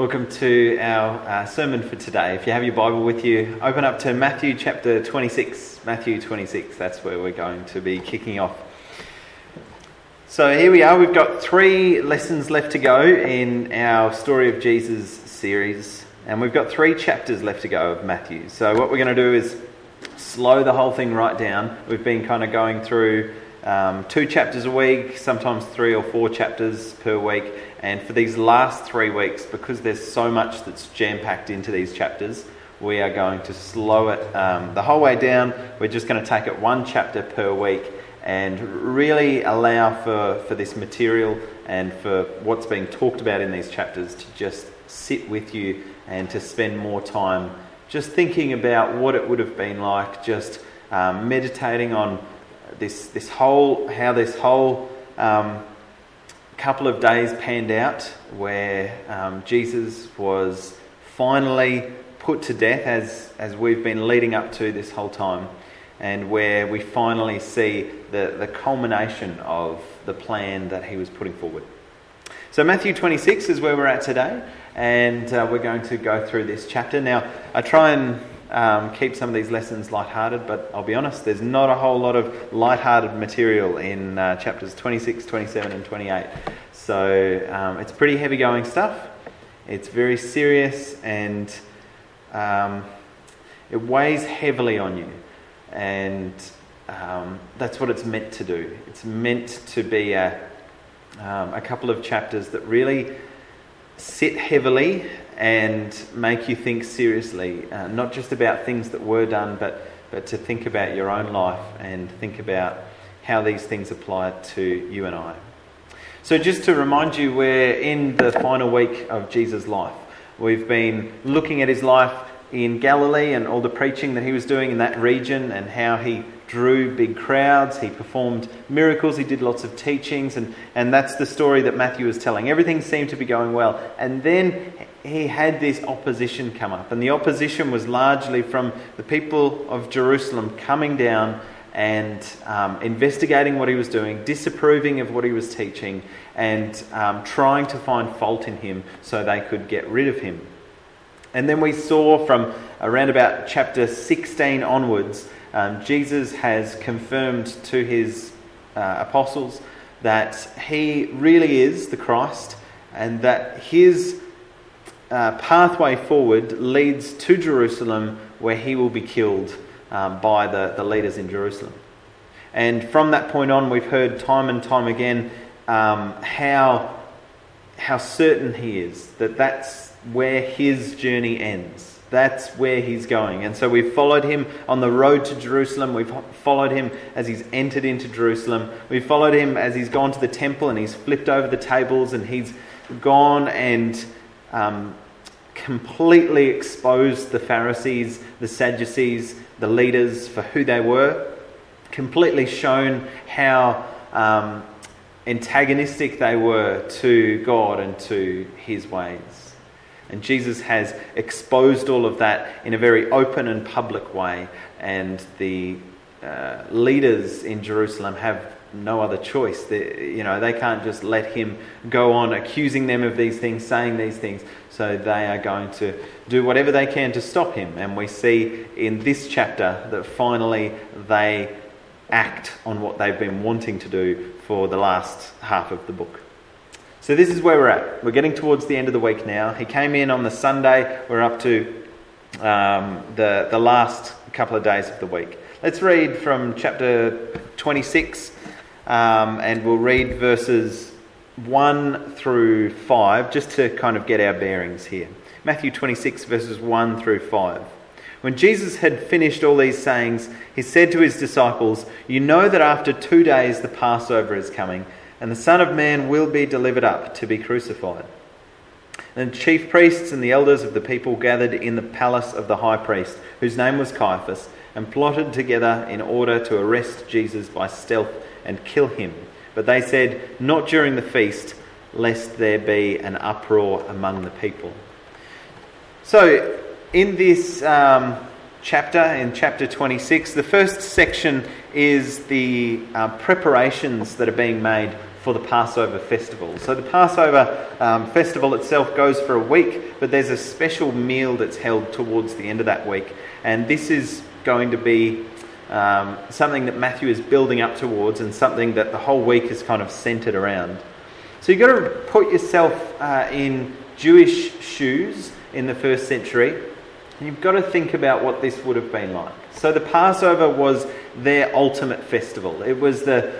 Welcome to our uh, sermon for today. If you have your Bible with you, open up to Matthew chapter 26. Matthew 26, that's where we're going to be kicking off. So here we are, we've got three lessons left to go in our Story of Jesus series, and we've got three chapters left to go of Matthew. So what we're going to do is slow the whole thing right down. We've been kind of going through um, two chapters a week, sometimes three or four chapters per week. And for these last three weeks, because there's so much that's jam packed into these chapters, we are going to slow it um, the whole way down. We're just going to take it one chapter per week and really allow for, for this material and for what's being talked about in these chapters to just sit with you and to spend more time just thinking about what it would have been like, just um, meditating on this, this whole, how this whole um, couple of days panned out where um, Jesus was finally put to death as, as we've been leading up to this whole time, and where we finally see the, the culmination of the plan that he was putting forward. So, Matthew 26 is where we're at today, and uh, we're going to go through this chapter. Now, I try and um, keep some of these lessons light-hearted, but I'll be honest, there's not a whole lot of light-hearted material in uh, chapters 26, 27, and 28. So um, it's pretty heavy-going stuff. It's very serious and um, it weighs heavily on you, and um, that's what it's meant to do. It's meant to be a, um, a couple of chapters that really sit heavily and make you think seriously, uh, not just about things that were done, but, but to think about your own life and think about how these things apply to you and I. So, just to remind you, we're in the final week of Jesus' life. We've been looking at his life in Galilee and all the preaching that he was doing in that region and how he drew big crowds, he performed miracles, he did lots of teachings, and, and that's the story that Matthew was telling. Everything seemed to be going well. And then he had this opposition come up, and the opposition was largely from the people of Jerusalem coming down and um, investigating what he was doing, disapproving of what he was teaching, and um, trying to find fault in him so they could get rid of him. And then we saw from around about chapter 16 onwards um, Jesus has confirmed to his uh, apostles that he really is the Christ and that his uh, pathway forward leads to Jerusalem where he will be killed um, by the, the leaders in Jerusalem. And from that point on, we've heard time and time again um, how, how certain he is that that's where his journey ends. That's where he's going. And so we've followed him on the road to Jerusalem. We've followed him as he's entered into Jerusalem. We've followed him as he's gone to the temple and he's flipped over the tables and he's gone and um, completely exposed the Pharisees, the Sadducees, the leaders for who they were, completely shown how um, antagonistic they were to God and to his ways. And Jesus has exposed all of that in a very open and public way. And the uh, leaders in Jerusalem have no other choice. They, you know, they can't just let him go on accusing them of these things, saying these things. So they are going to do whatever they can to stop him. And we see in this chapter that finally they act on what they've been wanting to do for the last half of the book. So this is where we're at. We're getting towards the end of the week now. He came in on the Sunday. We're up to um, the, the last couple of days of the week. Let's read from chapter 26 um, and we'll read verses 1 through 5 just to kind of get our bearings here. Matthew 26, verses 1 through 5. When Jesus had finished all these sayings, he said to his disciples, You know that after two days the Passover is coming and the Son of Man will be delivered up to be crucified. And the chief priests and the elders of the people gathered in the palace of the high priest, whose name was Caiaphas, and plotted together in order to arrest Jesus by stealth and kill him. But they said, Not during the feast, lest there be an uproar among the people. So, in this um, chapter, in chapter 26, the first section is the uh, preparations that are being made for the Passover festival. So the Passover um, festival itself goes for a week, but there's a special meal that's held towards the end of that week. And this is going to be um, something that Matthew is building up towards and something that the whole week is kind of centered around. So you've got to put yourself uh, in Jewish shoes in the first century, and you've got to think about what this would have been like. So the Passover was their ultimate festival. It was the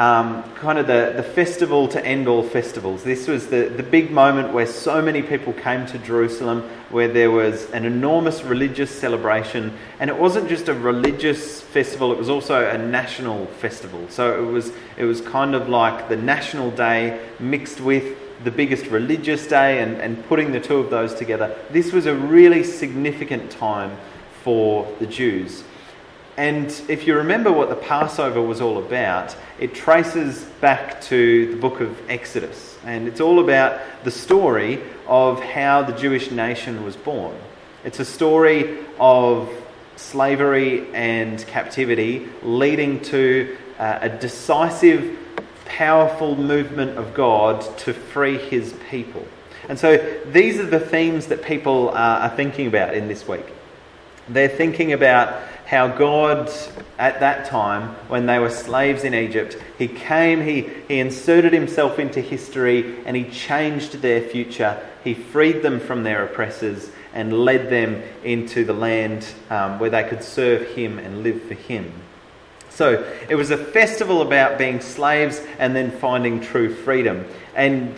um, kind of the, the festival to end all festivals. This was the, the big moment where so many people came to Jerusalem, where there was an enormous religious celebration. And it wasn't just a religious festival, it was also a national festival. So it was, it was kind of like the national day mixed with the biggest religious day and, and putting the two of those together. This was a really significant time for the Jews. And if you remember what the Passover was all about, it traces back to the book of Exodus. And it's all about the story of how the Jewish nation was born. It's a story of slavery and captivity leading to uh, a decisive, powerful movement of God to free his people. And so these are the themes that people uh, are thinking about in this week. They're thinking about how God, at that time, when they were slaves in Egypt, He came, He, he inserted Himself into history, and He changed their future. He freed them from their oppressors and led them into the land um, where they could serve Him and live for Him. So it was a festival about being slaves and then finding true freedom. And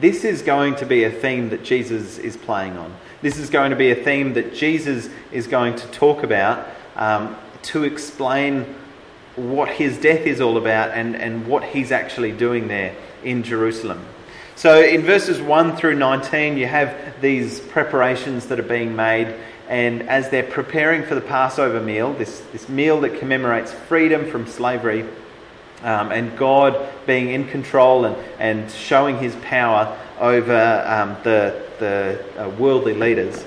this is going to be a theme that Jesus is playing on. This is going to be a theme that Jesus is going to talk about um, to explain what his death is all about and, and what he's actually doing there in Jerusalem. So, in verses 1 through 19, you have these preparations that are being made, and as they're preparing for the Passover meal, this, this meal that commemorates freedom from slavery um, and God being in control and, and showing his power over um, the, the uh, worldly leaders,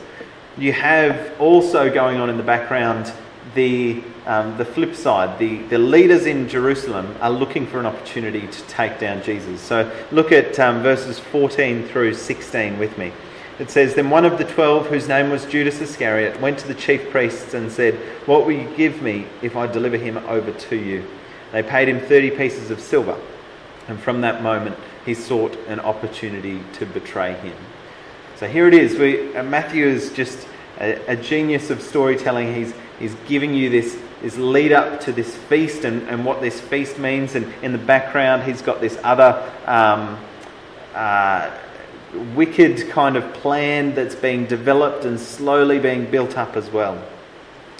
you have also going on in the background the, um, the flip side, the, the leaders in Jerusalem are looking for an opportunity to take down Jesus. So look at um, verses 14 through 16 with me. It says, Then one of the twelve, whose name was Judas Iscariot, went to the chief priests and said, What will you give me if I deliver him over to you? They paid him 30 pieces of silver. And from that moment, he sought an opportunity to betray him. So here it is. We, uh, Matthew is just a, a genius of storytelling. He's, he's giving you this, this lead up to this feast and, and what this feast means. And in the background, he's got this other um, uh, wicked kind of plan that's being developed and slowly being built up as well.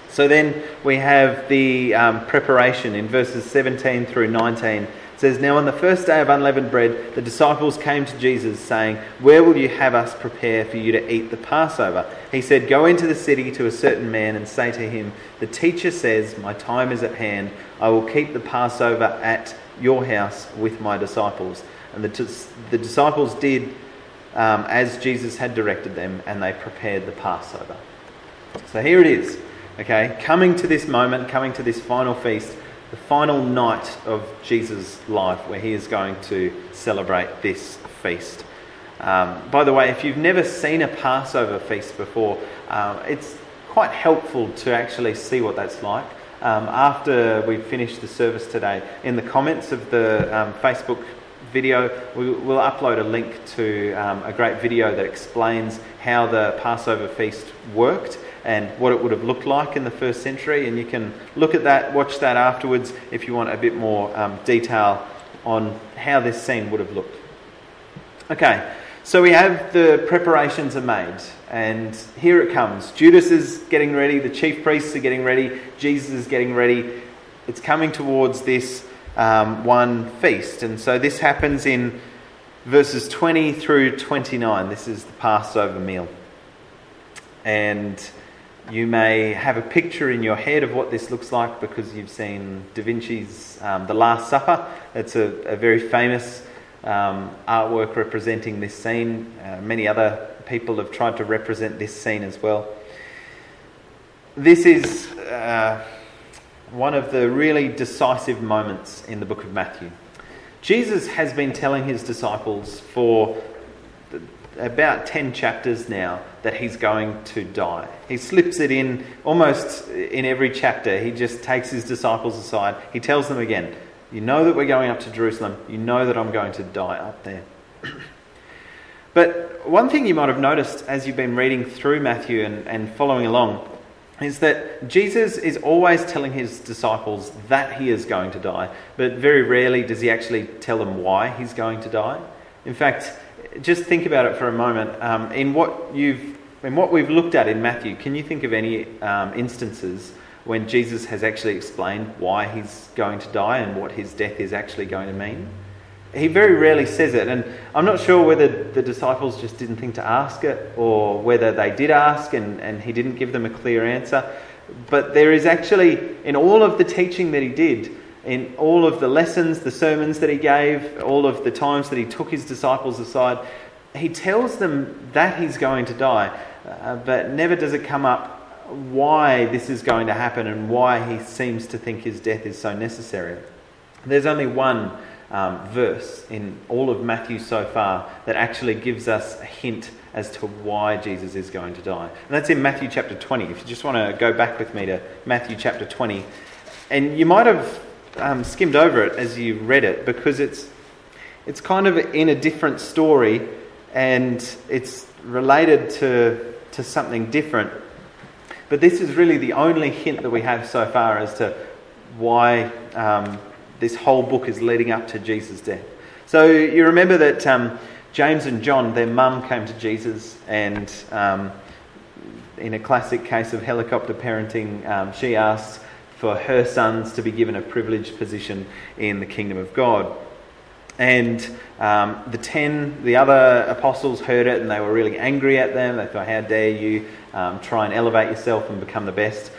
So then we have the um, preparation in verses 17 through 19 it says, Now on the first day of unleavened bread, the disciples came to Jesus, saying, Where will you have us prepare for you to eat the Passover? He said, Go into the city to a certain man and say to him, The teacher says, My time is at hand. I will keep the Passover at your house with my disciples. And the, the disciples did um, as Jesus had directed them, and they prepared the Passover. So here it is, okay, coming to this moment, coming to this final feast the final night of Jesus' life where he is going to celebrate this feast. Um, by the way, if you've never seen a Passover feast before, um, it's quite helpful to actually see what that's like. Um, after we finish the service today, in the comments of the um, Facebook video, we will upload a link to um, a great video that explains how the Passover feast worked and what it would have looked like in the first century. And you can look at that, watch that afterwards if you want a bit more um, detail on how this scene would have looked. Okay, so we have the preparations are made, and here it comes. Judas is getting ready, the chief priests are getting ready, Jesus is getting ready. It's coming towards this um, one feast. And so this happens in verses 20 through 29. This is the Passover meal. And you may have a picture in your head of what this looks like because you've seen Da Vinci's um, The Last Supper. It's a, a very famous um, artwork representing this scene. Uh, many other people have tried to represent this scene as well. This is uh, one of the really decisive moments in the book of Matthew. Jesus has been telling his disciples for about 10 chapters now that he's going to die. He slips it in almost in every chapter. He just takes his disciples aside. He tells them again, You know that we're going up to Jerusalem. You know that I'm going to die up there. but one thing you might have noticed as you've been reading through Matthew and, and following along is that Jesus is always telling his disciples that he is going to die, but very rarely does he actually tell them why he's going to die. In fact, just think about it for a moment. Um, in what you've, in what we've looked at in Matthew, can you think of any um, instances when Jesus has actually explained why he's going to die and what his death is actually going to mean? He very rarely says it, and I'm not sure whether the disciples just didn't think to ask it or whether they did ask and, and he didn't give them a clear answer. But there is actually, in all of the teaching that he did, in all of the lessons, the sermons that he gave, all of the times that he took his disciples aside, he tells them that he's going to die, uh, but never does it come up why this is going to happen and why he seems to think his death is so necessary. There's only one um, verse in all of Matthew so far that actually gives us a hint as to why Jesus is going to die. And that's in Matthew chapter 20. If you just want to go back with me to Matthew chapter 20. And you might have um, skimmed over it as you read it because it's, it's kind of in a different story and it's related to, to something different. But this is really the only hint that we have so far as to why um, this whole book is leading up to Jesus' death. So you remember that um, James and John, their mum came to Jesus, and um, in a classic case of helicopter parenting, um, she asked for her sons to be given a privileged position in the kingdom of God. And um, the ten, the other apostles heard it and they were really angry at them. They thought, How dare you um, try and elevate yourself and become the best?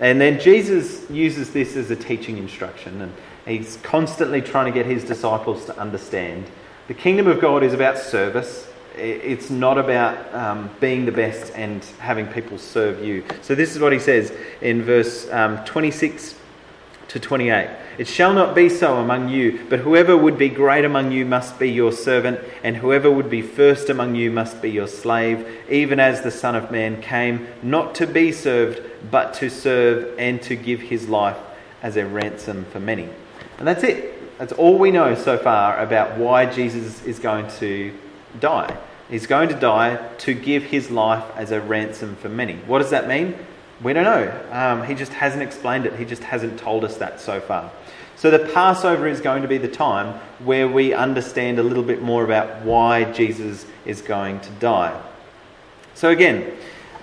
And then Jesus uses this as a teaching instruction and he's constantly trying to get his disciples to understand the kingdom of God is about service. It's not about um, being the best and having people serve you. So, this is what he says in verse um, 26 to 28. It shall not be so among you, but whoever would be great among you must be your servant, and whoever would be first among you must be your slave, even as the Son of Man came not to be served, but to serve and to give his life as a ransom for many. And that's it. That's all we know so far about why Jesus is going to die. He's going to die to give his life as a ransom for many. What does that mean? We don't know. Um, he just hasn't explained it. He just hasn't told us that so far. So the Passover is going to be the time where we understand a little bit more about why Jesus is going to die. So again,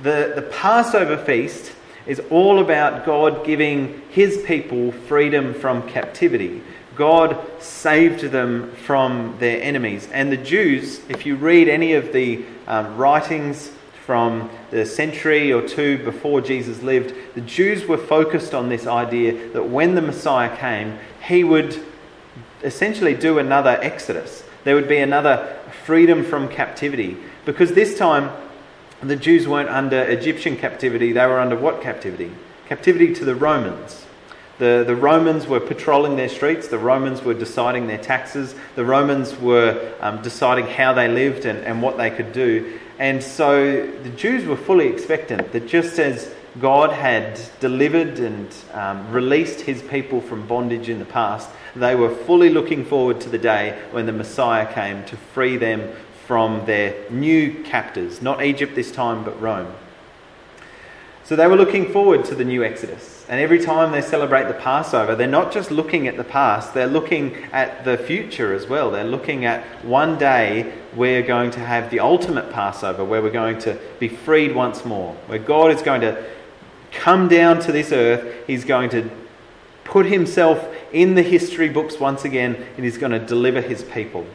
the, the Passover feast is all about God giving his people freedom from captivity. God saved them from their enemies. And the Jews, if you read any of the um, writings from the century or two before Jesus lived, the Jews were focused on this idea that when the Messiah came, he would essentially do another Exodus. There would be another freedom from captivity. Because this time, the Jews weren't under Egyptian captivity, they were under what captivity? Captivity to the Romans. The, the Romans were patrolling their streets, the Romans were deciding their taxes, the Romans were um, deciding how they lived and, and what they could do. And so the Jews were fully expectant that just as God had delivered and um, released his people from bondage in the past, they were fully looking forward to the day when the Messiah came to free them from their new captors, not Egypt this time, but Rome. So they were looking forward to the new Exodus. And every time they celebrate the Passover, they're not just looking at the past, they're looking at the future as well. They're looking at one day we're going to have the ultimate Passover, where we're going to be freed once more, where God is going to come down to this earth. He's going to put himself in the history books once again, and he's going to deliver his people.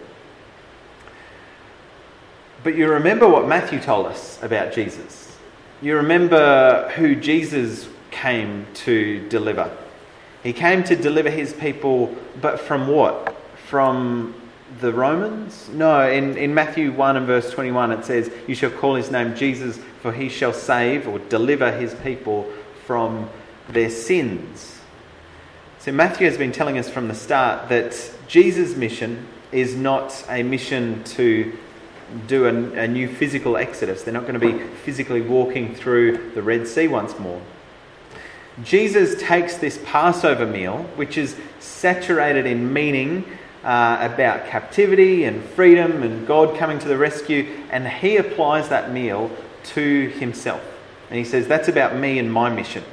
But you remember what Matthew told us about Jesus. You remember who Jesus came to deliver. He came to deliver his people, but from what? From the Romans? No, in, in Matthew 1 and verse 21 it says, You shall call his name Jesus, for he shall save or deliver his people from their sins. So, Matthew has been telling us from the start that Jesus' mission is not a mission to do a, a, new physical exodus. They're not going to be physically walking through the Red Sea once more. Jesus takes this Passover meal, which is saturated in meaning uh, about captivity and freedom and God coming to the rescue, and he applies that meal to himself. And he says, That's about me and my mission.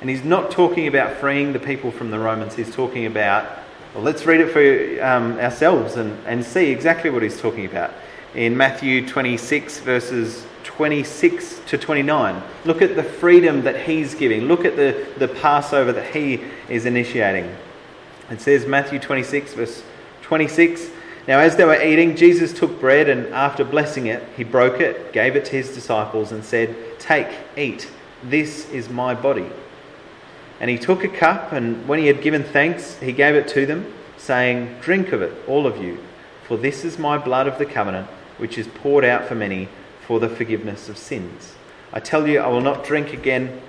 And he's not talking about freeing the people from the Romans, he's talking about, well, let's read it for um, ourselves and, and see exactly what he's talking about. In Matthew 26, verses 26 to 29, look at the freedom that he's giving, look at the, the Passover that he is initiating. It says, Matthew 26, verse 26. Now, as they were eating, Jesus took bread and after blessing it, he broke it, gave it to his disciples, and said, Take, eat, this is my body. And he took a cup, and when he had given thanks, he gave it to them, saying, Drink of it, all of you, for this is my blood of the covenant, which is poured out for many for the forgiveness of sins. I tell you, I will not drink again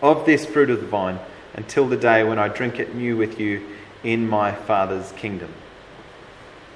of this fruit of the vine until the day when I drink it new with you in my Father's kingdom.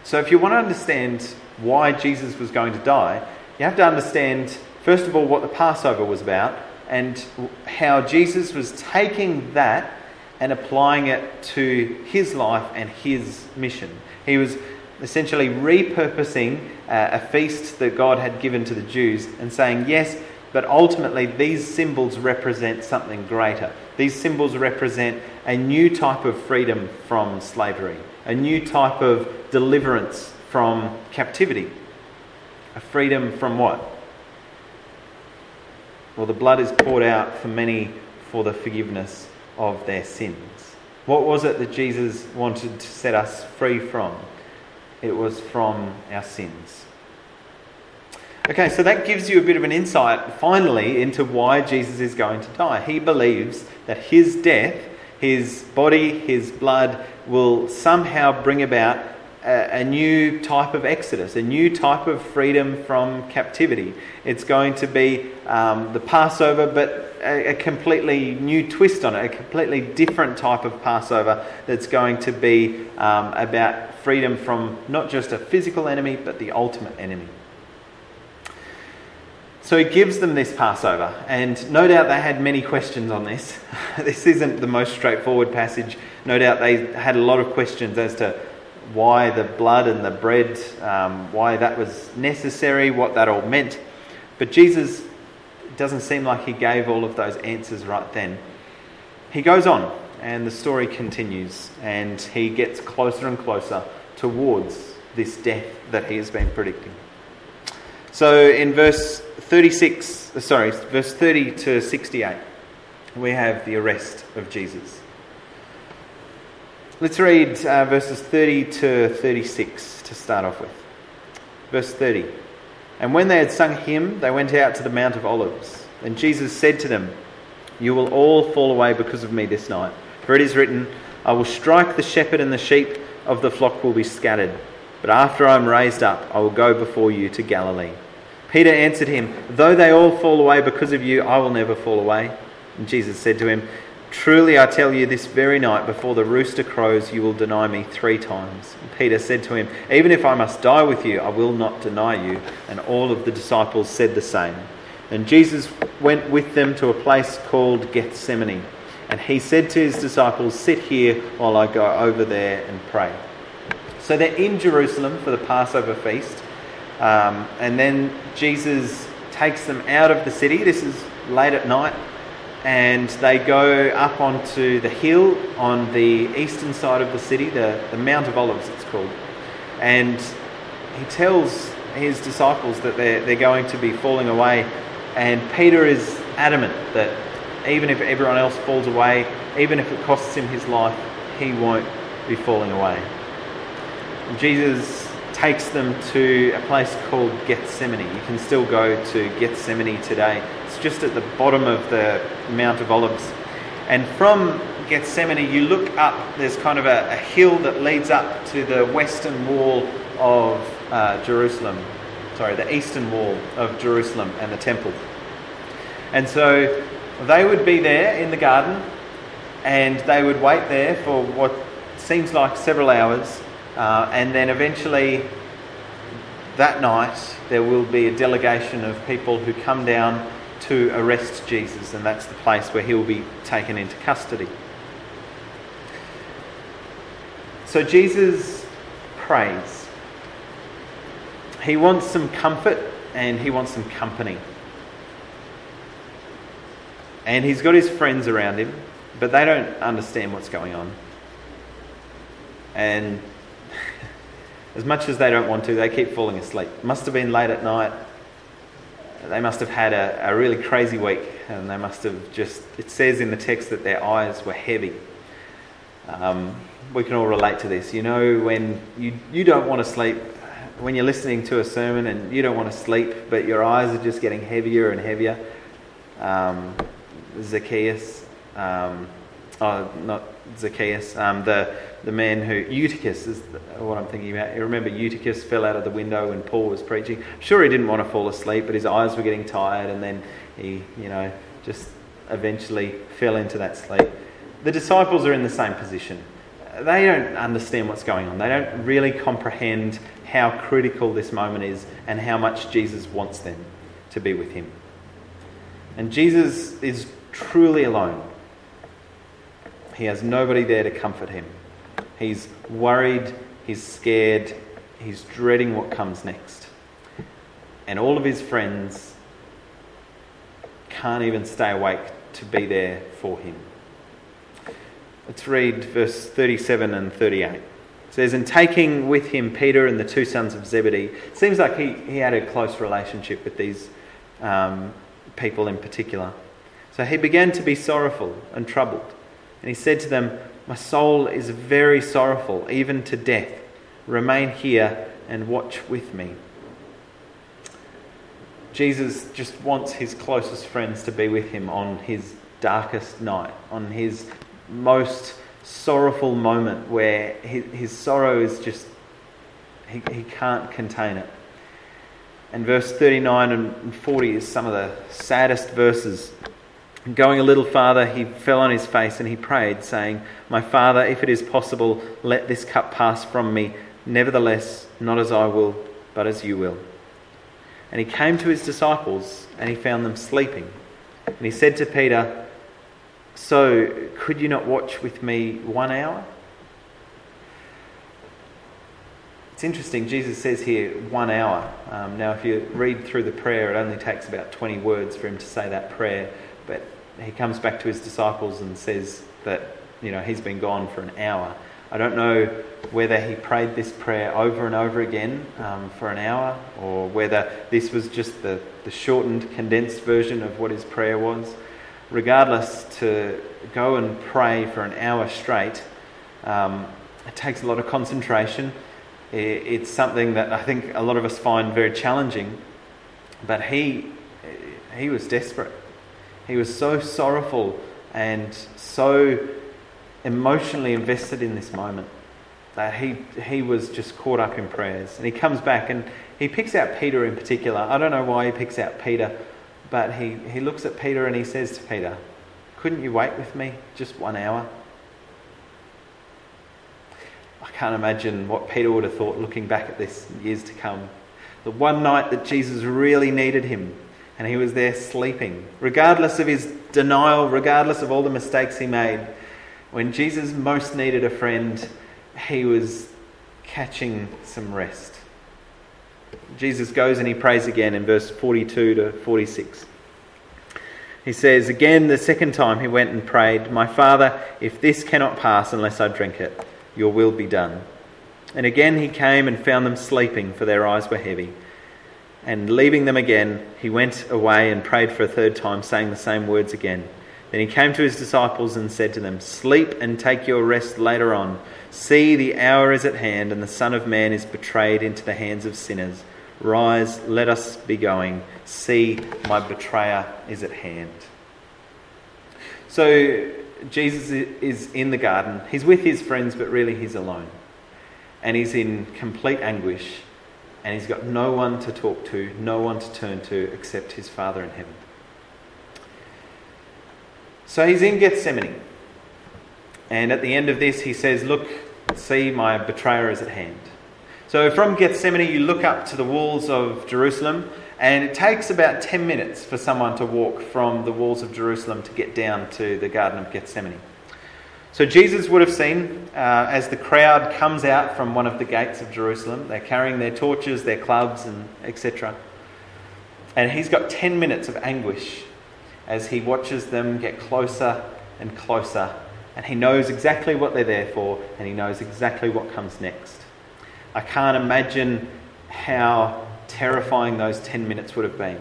So, if you want to understand why Jesus was going to die, you have to understand, first of all, what the Passover was about and how Jesus was taking that and applying it to his life and his mission. He was essentially repurposing uh, a feast that God had given to the Jews and saying, yes, but ultimately, these symbols represent something greater. These symbols represent a new type of freedom from slavery, a new type of deliverance from captivity. A freedom from what? Well, the blood is poured out for many for the forgiveness of their sins. What was it that Jesus wanted to set us free from? It was from our sins. Okay, so that gives you a bit of an insight finally into why Jesus is going to die. He believes that his death, his body, his blood will somehow bring about a, a, new type of exodus, a new type of freedom from captivity. It's going to be um, the Passover, but a, a, completely new twist on it, a completely different type of Passover that's going to be um, about freedom from not just a physical enemy, but the ultimate enemy. So he gives them this Passover, and no doubt they had many questions on this. this isn't the most straightforward passage. No doubt they had a lot of questions as to why the blood and the bread, um, why that was necessary, what that all meant. But Jesus doesn't seem like he gave all of those answers right then. He goes on, and the story continues, and he gets closer and closer towards this death that he has been predicting. So in verse 36, uh, sorry, verse 30 to 68, we have the arrest of Jesus. Let's read uh, verses 30 to 36 to start off with. Verse 30. And when they had sung a hymn, they went out to the Mount of Olives. And Jesus said to them, You will all fall away because of me this night. For it is written, I will strike the shepherd, and the sheep of the flock will be scattered. But after I am raised up, I will go before you to Galilee. Peter answered him, Though they all fall away because of you, I will never fall away. And Jesus said to him, Truly I tell you, this very night before the rooster crows, you will deny me three times. And Peter said to him, Even if I must die with you, I will not deny you. And all of the disciples said the same. And Jesus went with them to a place called Gethsemane. And he said to his disciples, Sit here while I go over there and pray. So they're in Jerusalem for the Passover feast. Um, and then Jesus takes them out of the city. This is late at night. And they go up onto the hill on the eastern side of the city, the, the Mount of Olives, it's called. And he tells his disciples that they're, they're going to be falling away. And Peter is adamant that even if everyone else falls away, even if it costs him his life, he won't be falling away. Jesus takes them to a place called Gethsemane. You can still go to Gethsemane today. Just at the bottom of the Mount of Olives. And from Gethsemane, you look up, there's kind of a, a hill that leads up to the western wall of uh, Jerusalem. Sorry, the eastern wall of Jerusalem and the temple. And so they would be there in the garden, And they would wait there for what seems like several hours, uh, and then eventually that night there will be a delegation of people who come down to arrest Jesus, and that's the place where he will be taken into custody. So Jesus prays. He wants some comfort and he wants some company. And he's got his friends around him, but they don't understand what's going on. And as much as they don't want to, they keep falling asleep. Must have been late at night. They must have had a, a really crazy week, and they must have just, it says in the text that their eyes were heavy. Um, we can all relate to this. You know, when you, you don't want to sleep, when you're listening to a sermon and you don't want to sleep, but your eyes are just getting heavier and heavier. Um, Zacchaeus, um, oh, not Zacchaeus, um, the, the man who, Eutychus is what I'm thinking about. You remember Eutychus fell out of the window when Paul was preaching? Sure, he didn't want to fall asleep, but his eyes were getting tired and then he, you know, just eventually fell into that sleep. The disciples are in the same position. They don't understand what's going on. They don't really comprehend how critical this moment is and how much Jesus wants them to be with him. And Jesus is truly alone. He has nobody there to comfort him. He's worried, he's scared, he's dreading what comes next. And all of his friends can't even stay awake to be there for him. Let's read verse 37 and 38. It says, And taking with him Peter and the two sons of Zebedee, it seems like he, he had a close relationship with these um, people in particular. So he began to be sorrowful and troubled. And he said to them, My soul is very sorrowful, even to death. Remain here and watch with me. Jesus just wants his closest friends to be with him on his darkest night, on his most sorrowful moment where his, sorrow is just, he, he can't contain it. And verse 39 and 40 is some of the saddest verses. Going a little farther, he fell on his face and he prayed, saying, My Father, if it is possible, let this cup pass from me. Nevertheless, not as I will, but as you will. And he came to his disciples and he found them sleeping. And he said to Peter, so, could you not watch with me one hour? It's interesting, Jesus says here one hour. Um, now, if you read through the prayer, it only takes about 20 words for him to say that prayer, but he comes back to his disciples and says that, you know, he's been gone for an hour. I don't know whether he prayed this prayer over and over again um, for an hour or whether this was just the, the shortened, condensed version of what his prayer was regardless, to go and pray for an hour straight, um, it takes a lot of concentration. It's something that I think a lot of us find very challenging. But he, he was desperate. He was so sorrowful and so emotionally invested in this moment that he, he was just caught up in prayers. And he comes back and he picks out Peter in particular. I don't know why he picks out Peter. But he, he looks at Peter and he says to Peter, Couldn't you wait with me just one hour? I can't imagine what Peter would have thought looking back at this years to come. The one night that Jesus really needed him and he was there sleeping, regardless of his denial, regardless of all the mistakes he made. When Jesus most needed a friend, he was catching some rest. Jesus goes and he prays again in verse 42 to 46. He says, Again, the second time he went and prayed, My Father, if this cannot pass unless I drink it, your will be done. And again he came and found them sleeping, for their eyes were heavy. And leaving them again, he went away and prayed for a third time, saying the same words again. Then he came to his disciples and said to them, Sleep and take your rest later on. See, the hour is at hand, and the Son of Man is betrayed into the hands of sinners. Rise, let us be going. See, my betrayer is at hand. So, Jesus is in the garden. He's with his friends, but really he's alone. And he's in complete anguish. And he's got no one to talk to, no one to turn to except his Father in heaven. So he's in Gethsemane. And at the end of this, he says, Look, see, my betrayer is at hand. So from Gethsemane, you look up to the walls of Jerusalem, and it takes about 10 minutes for someone to walk from the walls of Jerusalem to get down to the Garden of Gethsemane. So Jesus would have seen uh, as the crowd comes out from one of the gates of Jerusalem, they're carrying their torches, their clubs, and etc. And he's got 10 minutes of anguish as he watches them get closer and closer. And he knows exactly what they're there for, and he knows exactly what comes next. I can't imagine how terrifying those 10 minutes would have been.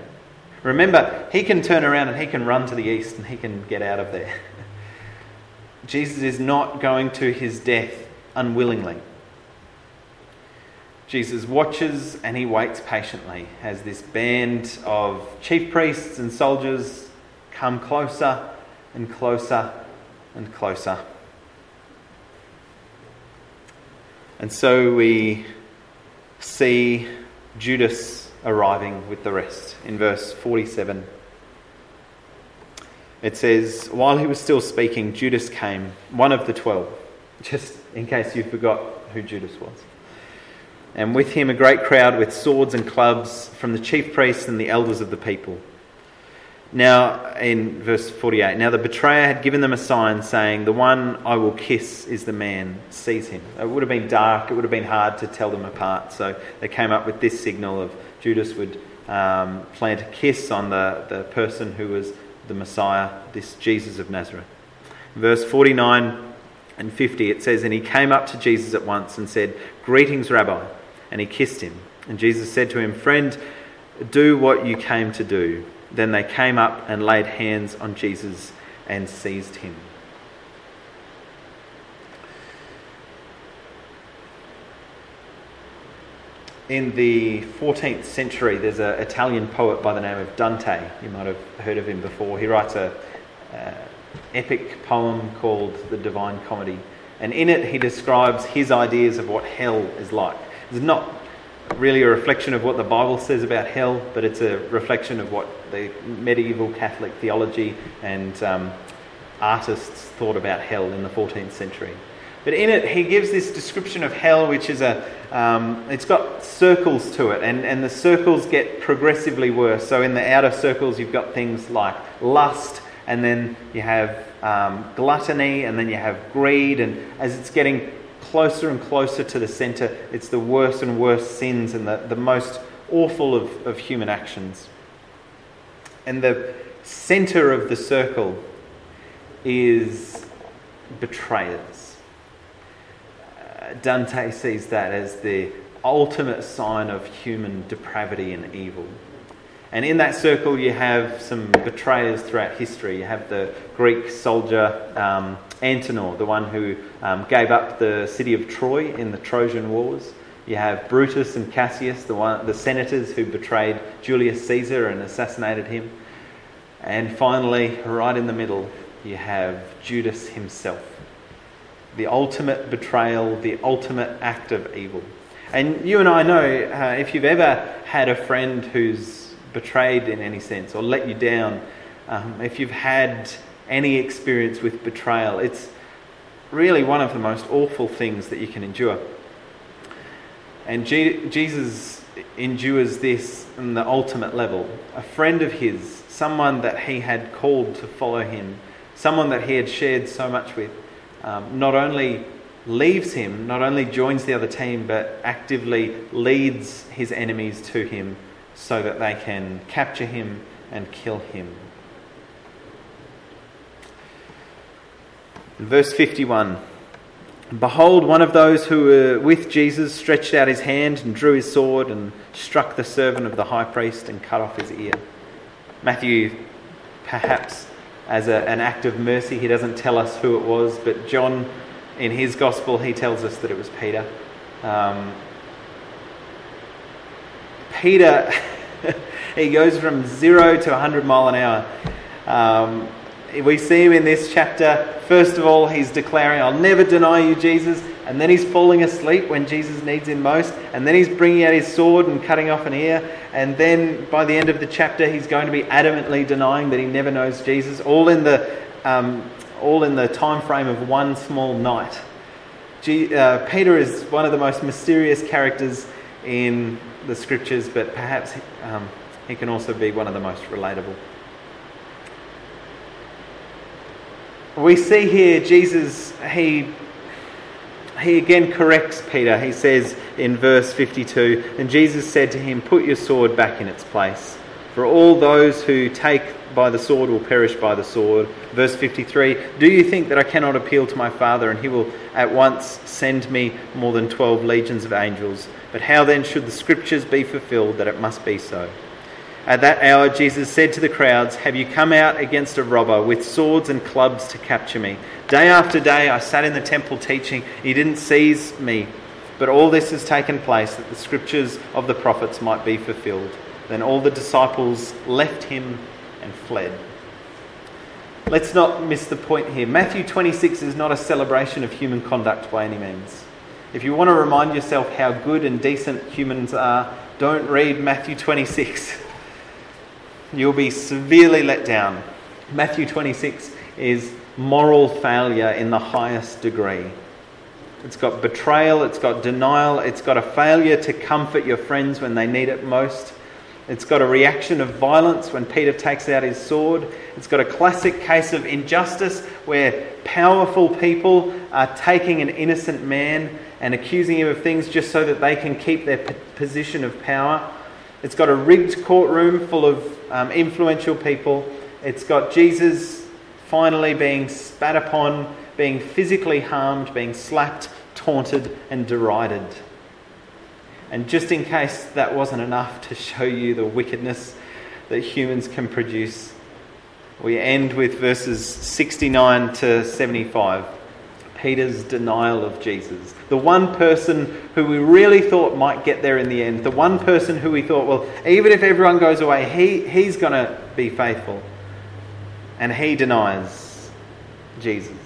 Remember, he can turn around and he can run to the east and he can get out of there. Jesus is not going to his death unwillingly. Jesus watches and he waits patiently as this band of chief priests and soldiers come closer and closer and closer. And so we see Judas arriving with the rest in verse 47. It says, While he was still speaking, Judas came, one of the twelve, just in case you forgot who Judas was. And with him a great crowd with swords and clubs from the chief priests and the elders of the people. Now, in verse 48, now the betrayer had given them a sign saying, The one I will kiss is the man, seize him. It would have been dark, it would have been hard to tell them apart. So they came up with this signal of Judas would um, plant a kiss on the, the person who was the Messiah, this Jesus of Nazareth. Verse 49 and 50, it says, And he came up to Jesus at once and said, Greetings, Rabbi. And he kissed him. And Jesus said to him, Friend, do what you came to do. Then they came up and laid hands on Jesus and seized him. In the 14th century, there's an Italian poet by the name of Dante. You might have heard of him before. He writes a uh, epic poem called The Divine Comedy, and in it he describes his ideas of what hell is like. It's not really a reflection of what the Bible says about hell, but it's a reflection of what the medieval Catholic theology and um, artists thought about hell in the 14th century. But in it, he gives this description of hell, which is a, um, it's got circles to it, and, and the circles get progressively worse. So in the outer circles, you've got things like lust, and then you have um, gluttony, and then you have greed, and as it's getting closer and closer to the center, it's the worse and worse sins and the, the most awful of, of human actions. And the center of the circle is betrayers. Dante sees that as the ultimate sign of human depravity and evil. And in that circle, you have some betrayers throughout history. You have the Greek soldier um, Antenor, the one who um, gave up the city of Troy in the Trojan Wars. You have Brutus and Cassius, the, one, the senators who betrayed Julius Caesar and assassinated him. And finally, right in the middle, you have Judas himself. The ultimate betrayal, the ultimate act of evil. And you and I know uh, if you've ever had a friend who's betrayed in any sense or let you down, um, if you've had any experience with betrayal. It's really one of the most awful things that you can endure. And Jesus endures this in the ultimate level. A friend of his, someone that he had called to follow him, someone that he had shared so much with, um, not only leaves him, not only joins the other team, but actively leads his enemies to him so that they can capture him and kill him. verse 51 Behold, one of those who were with Jesus stretched out his hand and drew his sword and struck the servant of the high priest and cut off his ear. Matthew, perhaps as a, an act of mercy, he doesn't tell us who it was, but John, in his gospel, he tells us that it was Peter. Um, Peter, he goes from zero to 100 mile an hour. Um, we see him in this chapter. First of all, he's declaring, I'll never deny you, Jesus. And then he's falling asleep when Jesus needs him most. And then he's bringing out his sword and cutting off an ear. And then by the end of the chapter, he's going to be adamantly denying that he never knows Jesus, all in the um, all in the time frame of one small night. G, uh, Peter is one of the most mysterious characters in the scriptures, but perhaps um, he can also be one of the most relatable. We see here Jesus, he, he again corrects Peter. He says in verse 52 And Jesus said to him, Put your sword back in its place, for all those who take by the sword will perish by the sword. Verse 53 Do you think that I cannot appeal to my Father, and he will at once send me more than 12 legions of angels? But how then should the scriptures be fulfilled that it must be so? At that hour, Jesus said to the crowds, Have you come out against a robber with swords and clubs to capture me? Day after day, I sat in the temple teaching. He didn't seize me. But all this has taken place that the scriptures of the prophets might be fulfilled. Then all the disciples left him and fled. Let's not miss the point here. Matthew 26 is not a celebration of human conduct by any means. If you want to remind yourself how good and decent humans are, don't read Matthew 26. You'll be severely let down. Matthew 26 is moral failure in the highest degree. It's got betrayal, it's got denial, it's got a failure to comfort your friends when they need it most. It's got a reaction of violence when Peter takes out his sword. It's got a classic case of injustice where powerful people are taking an innocent man and accusing him of things just so that they can keep their position of power. It's got a rigged courtroom full of um, influential people. It's got Jesus finally being spat upon, being physically harmed, being slapped, taunted, and derided. And just in case that wasn't enough to show you the wickedness that humans can produce, we end with verses 69 to 75. Peter's denial of Jesus. The one person who we really thought might get there in the end. The one person who we thought, well, even if everyone goes away, he, he's going to be faithful. And he denies Jesus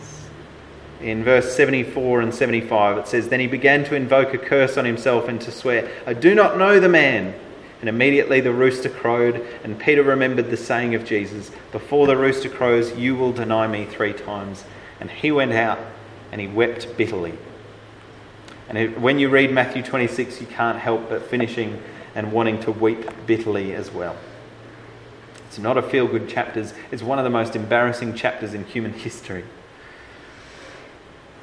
in verse 74 and 75, it says, Then he began to invoke a curse on himself and to swear, I do not know the man. And immediately the rooster crowed, and Peter remembered the saying of Jesus, Before the rooster crows, you will deny me three times. And he went out and he wept bitterly. And it, when you read Matthew 26, you can't help but finishing and wanting to weep bitterly as well. It's not a feel good chapter, it's one of the most embarrassing chapters in human history.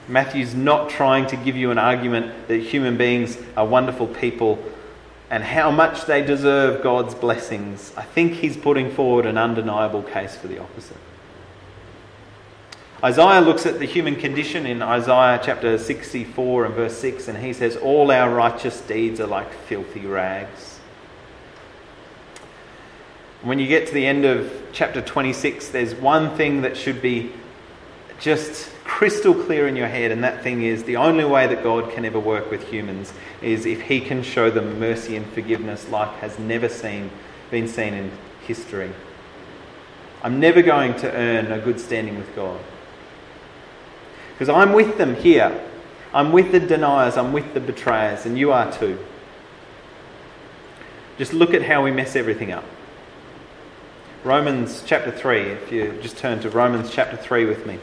Matthew's not trying to give you an argument that human beings are wonderful people and how much they deserve God's blessings. I think he's putting forward an undeniable case for the opposite. Isaiah looks at the human condition in Isaiah chapter 64 and verse 6, and he says, All our righteous deeds are like filthy rags. When you get to the end of chapter 26, there's one thing that should be just crystal clear in your head, and that thing is the only way that God can ever work with humans is if He can show them mercy and forgiveness like has never seen, been seen in history. I'm never going to earn a good standing with God. Because I'm with them here. I'm with the deniers, I'm with the betrayers, and you are too. Just look at how we mess everything up. Romans chapter 3, if you just turn to Romans chapter 3 with me.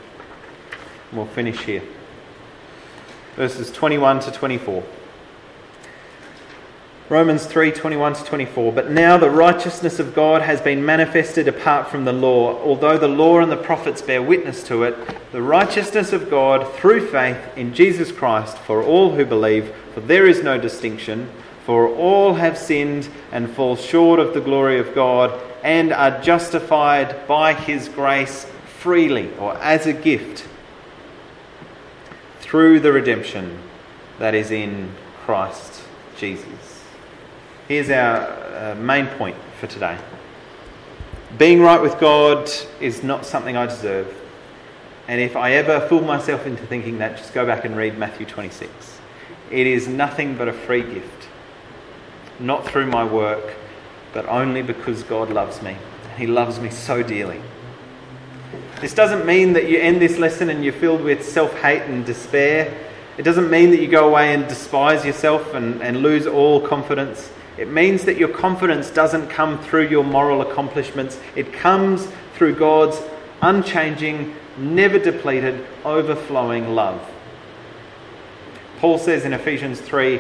We'll finish here. Verses 21 to 24. Romans 3 21 to 24. But now the righteousness of God has been manifested apart from the law. Although the law and the prophets bear witness to it, the righteousness of God through faith in Jesus Christ for all who believe, for there is no distinction, for all have sinned and fall short of the glory of God and are justified by his grace freely or as a gift through the redemption that is in Christ Jesus. Here's our uh, main point for today. Being right with God is not something I deserve. And if I ever fool myself into thinking that, just go back and read Matthew 26. It is nothing but a free gift. Not through my work, but only because God loves me. He loves me so dearly. This doesn't mean that you end this lesson and you're filled with self hate and despair. It doesn't mean that you go away and despise yourself and, and lose all confidence. It means that your confidence doesn't come through your moral accomplishments, it comes through God's unchanging, never depleted, overflowing love. Paul says in Ephesians 3,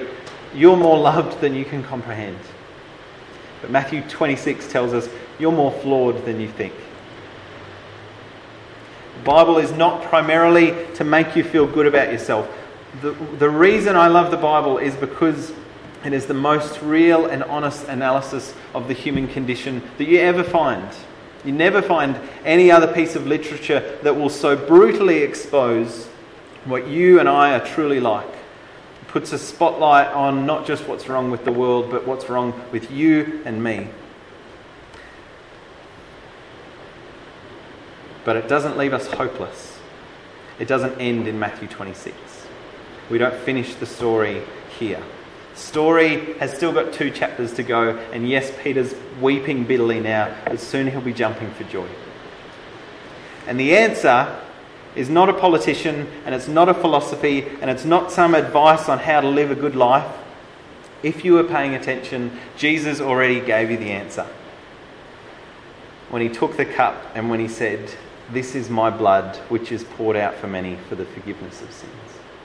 You're more loved than you can comprehend. But Matthew 26 tells us, You're more flawed than you think. The Bible is not primarily to make you feel good about yourself. The, the reason I love the Bible is because it is the most real and honest analysis of the human condition that you ever find. You never find any other piece of literature that will so brutally expose what you and I are truly like. It puts a spotlight on not just what's wrong with the world, but what's wrong with you and me. But it doesn't leave us hopeless. It doesn't end in Matthew 26. We don't finish the story here. Story has still got two chapters to go, and yes, Peter's weeping bitterly now, but soon he'll be jumping for joy. And the answer is not a politician, and it's not a philosophy, and it's not some advice on how to live a good life. If you were paying attention, Jesus already gave you the answer. When he took the cup and when he said, This is my blood, which is poured out for many for the forgiveness of sins.